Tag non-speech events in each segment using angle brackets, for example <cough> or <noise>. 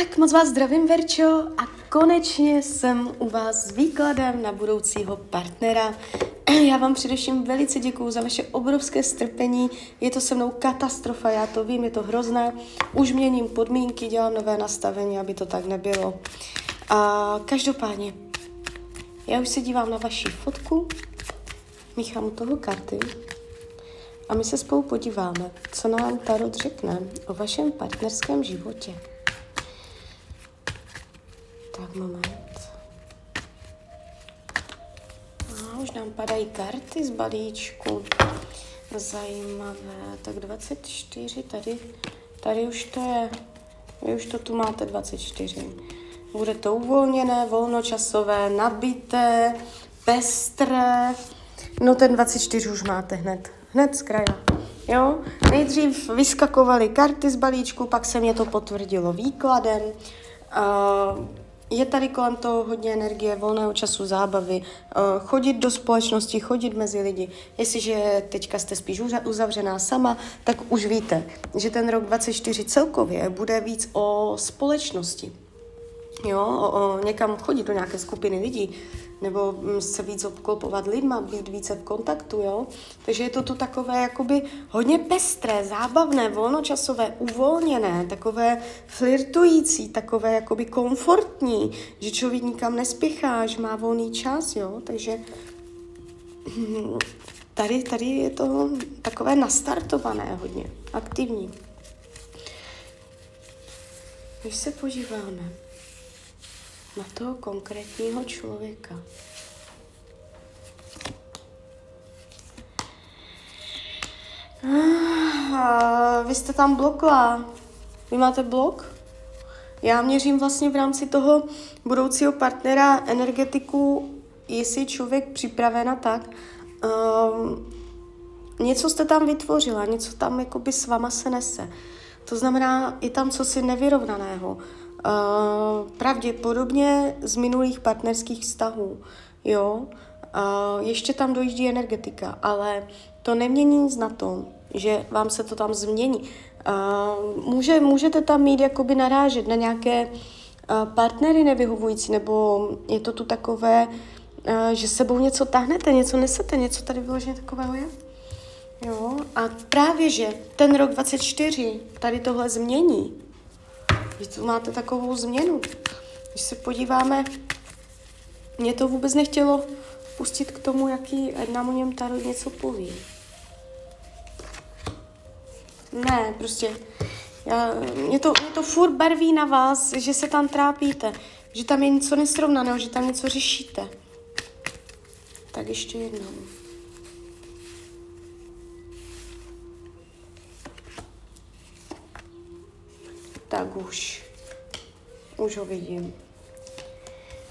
Tak moc vás zdravím, Verčo, a konečně jsem u vás s výkladem na budoucího partnera. <clears throat> Já vám především velice děkuju za vaše obrovské strpení. Je to se mnou katastrofa, já to vím, je to hrozné. Už měním podmínky, dělám nové nastavení, aby to tak nebylo. A každopádně, já už se dívám na vaši fotku, míchám u toho karty a my se spolu podíváme, co nám Tarot řekne o vašem partnerském životě. Tak, moment. A už nám padají karty z balíčku. Zajímavé. Tak 24, tady, tady už to je, vy už to tu máte 24. Bude to uvolněné, volnočasové, nabité, pestré. No ten 24 už máte hned, hned z kraja. Jo? Nejdřív vyskakovaly karty z balíčku, pak se mě to potvrdilo výkladem. Uh, je tady kolem toho hodně energie, volného času, zábavy, uh, chodit do společnosti, chodit mezi lidi. Jestliže teďka jste spíš uzavřená sama, tak už víte, že ten rok 24 celkově bude víc o společnosti. Jo, o, o někam chodit do nějaké skupiny lidí, nebo mm, se víc obklopovat lidma, být více v kontaktu, jo. Takže je to tu takové jakoby hodně pestré, zábavné, volnočasové, uvolněné, takové flirtující, takové jakoby komfortní, že člověk nikam nespěchá, že má volný čas, jo. Takže <clears throat> tady, tady je to takové nastartované hodně, aktivní. Když se podíváme, na toho konkrétního člověka. Ah, vy jste tam blokla. Vy máte blok? Já měřím vlastně v rámci toho budoucího partnera energetiku, jestli je člověk připravena tak. Um, něco jste tam vytvořila, něco tam jakoby s váma se nese. To znamená, je tam cosi nevyrovnaného. Uh, pravděpodobně z minulých partnerských vztahů, jo. Uh, ještě tam dojíždí energetika, ale to nemění nic na tom, že vám se to tam změní. Uh, může, můžete tam mít jakoby narážet na nějaké uh, partnery nevyhovující, nebo je to tu takové, uh, že sebou něco tahnete, něco nesete, něco tady vyloženě takového je. Jo, a právě, že ten rok 24 tady tohle změní, že tu máte takovou změnu. Když se podíváme, mě to vůbec nechtělo pustit k tomu, jaký nám o něm Tarot něco poví. Ne, prostě já, mě, to, mě to furt barví na vás, že se tam trápíte, že tam je něco nesrovnaného, že tam něco řešíte. Tak ještě jednou. Tak už, už ho vidím.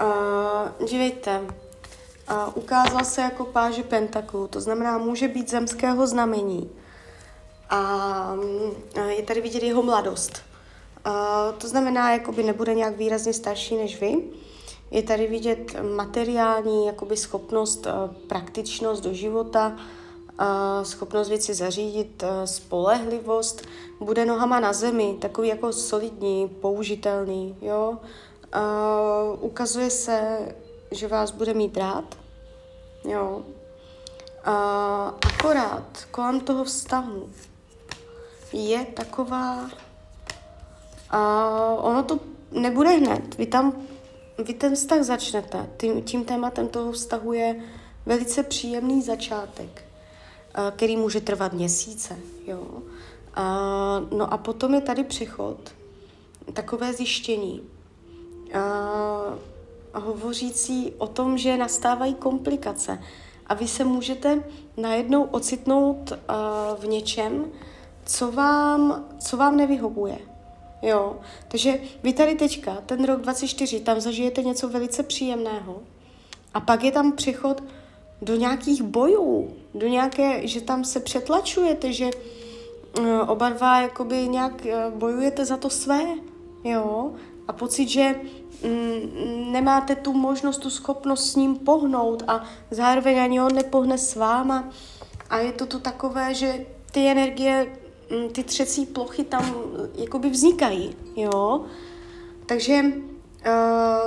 Uh, dívejte, uh, ukázal se jako páže pentaklů, to znamená, může být zemského znamení. A uh, je tady vidět jeho mladost. Uh, to znamená, jakoby nebude nějak výrazně starší než vy. Je tady vidět materiální jakoby schopnost, uh, praktičnost do života, schopnost věci zařídit, spolehlivost, bude nohama na zemi, takový jako solidní, použitelný, jo. ukazuje se, že vás bude mít rád, jo. akorát kolem toho vztahu je taková, a ono to nebude hned, vy tam, vy ten vztah začnete, tím, tím tématem toho vztahu je velice příjemný začátek který může trvat měsíce. Jo? A, no a potom je tady přechod, takové zjištění, a, hovořící o tom, že nastávají komplikace a vy se můžete najednou ocitnout a, v něčem, co vám, co vám nevyhovuje. Jo, takže vy tady teďka, ten rok 24, tam zažijete něco velice příjemného a pak je tam přechod do nějakých bojů, do nějaké, že tam se přetlačujete, že uh, oba dva jakoby nějak uh, bojujete za to své, jo, a pocit, že mm, nemáte tu možnost, tu schopnost s ním pohnout a zároveň ani on nepohne s váma. A je to tu takové, že ty energie, mm, ty třecí plochy tam jakoby vznikají, jo, takže uh,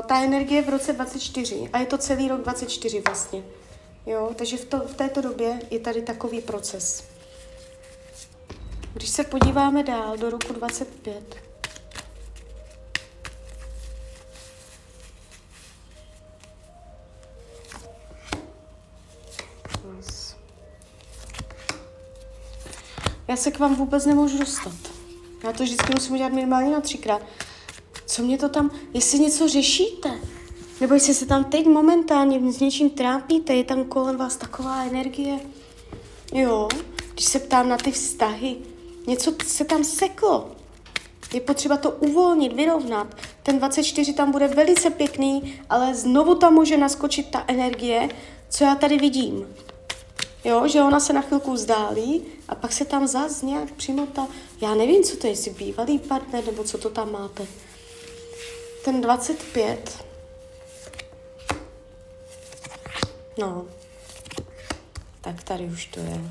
ta energie v roce 24 a je to celý rok 24 vlastně. Jo, takže v, to, v této době je tady takový proces. Když se podíváme dál do roku 25, Já se k vám vůbec nemůžu dostat. Já to vždycky musím udělat minimálně na třikrát. Co mě to tam, jestli něco řešíte, nebo jestli se tam teď momentálně s něčím trápíte, je tam kolem vás taková energie. Jo, když se ptám na ty vztahy, něco se tam seklo. Je potřeba to uvolnit, vyrovnat. Ten 24 tam bude velice pěkný, ale znovu tam může naskočit ta energie, co já tady vidím. Jo, že ona se na chvilku vzdálí a pak se tam zas nějak přimotá. Já nevím, co to je, jestli bývalý partner, nebo co to tam máte. Ten 25. No. Tak tady už to je.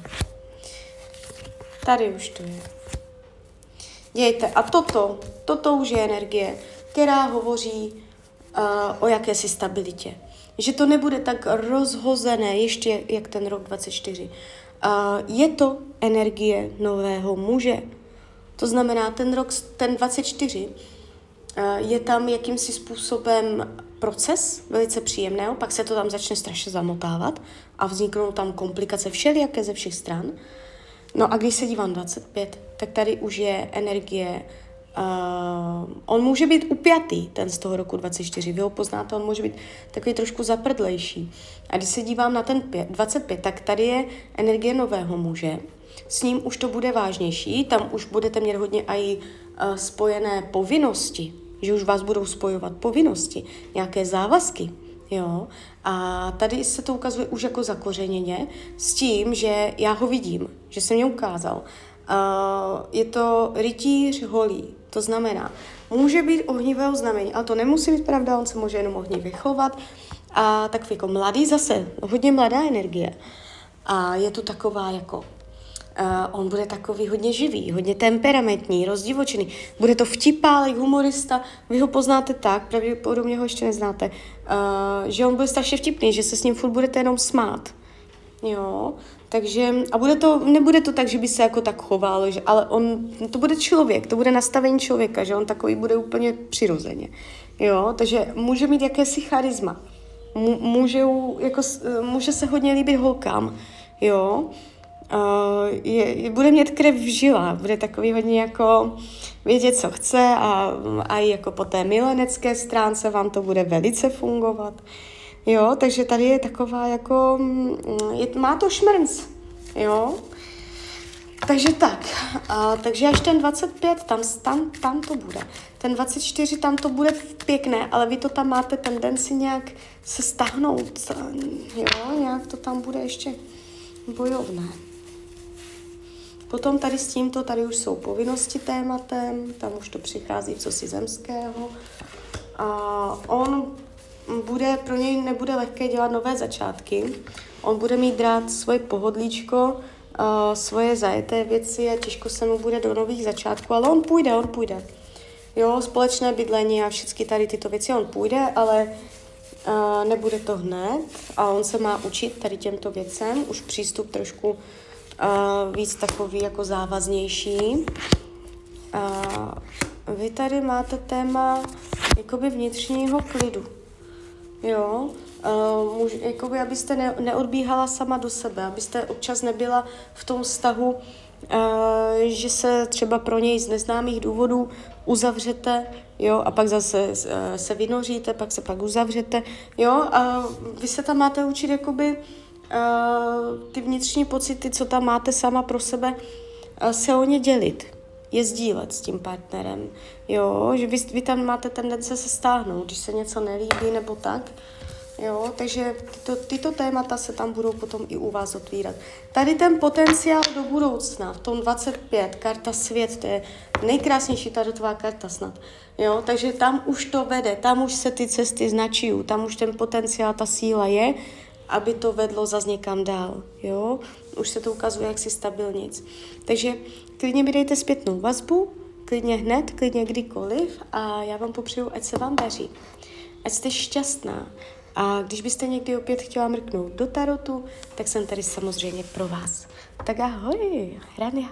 Tady už to je. Dějte. A toto, toto už je energie, která hovoří uh, o jakési stabilitě. Že to nebude tak rozhozené ještě jak ten rok 24. Uh, je to energie nového muže. To znamená, ten rok, ten 24, uh, je tam jakýmsi způsobem proces velice příjemného, pak se to tam začne strašně zamotávat a vzniknou tam komplikace všelijaké ze všech stran. No a když se dívám 25, tak tady už je energie Uh, on může být upjatý, ten z toho roku 24, vy ho poznáte, on může být takový trošku zaprdlejší. A když se dívám na ten 5, 25, tak tady je energie nového muže, s ním už to bude vážnější, tam už budete mít hodně i uh, spojené povinnosti, že už vás budou spojovat povinnosti, nějaké závazky, jo. A tady se to ukazuje už jako zakořeněně s tím, že já ho vidím, že se mě ukázal. Uh, je to rytíř holí, to znamená, může být ohnivého znamení, ale to nemusí být pravda, on se může jenom ohnivě chovat. A tak jako mladý zase, hodně mladá energie. A je to taková jako Uh, on bude takový hodně živý, hodně temperamentní, rozdivočený. Bude to vtipálek, humorista. Vy ho poznáte tak, pravděpodobně ho ještě neznáte, uh, že on bude strašně vtipný, že se s ním furt budete jenom smát. Jo, takže, a bude to, nebude to tak, že by se jako tak choval, že, ale on, to bude člověk, to bude nastavení člověka, že on takový bude úplně přirozeně. Jo, takže může mít jakési charisma. Může, jako, může se hodně líbit holkám, jo. Uh, je, bude mít krev v žilách, bude takový hodně jako vědět, co chce a, a i jako po té milenecké stránce vám to bude velice fungovat. Jo, takže tady je taková jako, mm, je, má to šmrnc, jo. Takže tak, a, takže až ten 25, tam, tam, tam to bude. Ten 24, tam to bude pěkné, ale vy to tam máte tendenci nějak se stáhnout, jo, nějak to tam bude ještě bojovné. Potom tady s tímto, tady už jsou povinnosti tématem, tam už to přichází co si zemského. A on bude, pro něj nebude lehké dělat nové začátky. On bude mít rád svoje pohodlíčko, svoje zajeté věci a těžko se mu bude do nových začátků, ale on půjde, on půjde. Jo, společné bydlení a všechny tady tyto věci on půjde, ale nebude to hned a on se má učit tady těmto věcem, už přístup trošku uh, víc takový jako závaznější. Uh, vy tady máte téma jakoby vnitřního klidu. Jo, uh, muž, jakoby, abyste ne, neodbíhala sama do sebe, abyste občas nebyla v tom vztahu, uh, že se třeba pro něj z neznámých důvodů uzavřete, jo, a pak zase uh, se vynoříte, pak se pak uzavřete, jo, a vy se tam máte učit jakoby uh, ty vnitřní pocity, co tam máte sama pro sebe, uh, se o ně dělit je sdílet s tím partnerem. Jo, že vy, vy tam máte tendence se stáhnout, když se něco nelíbí nebo tak. Jo, takže tyto, tyto témata se tam budou potom i u vás otvírat. Tady ten potenciál do budoucna, v tom 25, karta svět, to je nejkrásnější tarotová karta snad. Jo, takže tam už to vede, tam už se ty cesty značí, tam už ten potenciál, ta síla je, aby to vedlo zase někam dál. Jo? Už se to ukazuje jaksi stabilnic. Takže klidně mi dejte zpětnou vazbu klidně hned, klidně kdykoliv a já vám popřeju, ať se vám daří, ať jste šťastná. A když byste někdy opět chtěla mrknout do tarotu, tak jsem tady samozřejmě pro vás. Tak ahoj, Rania.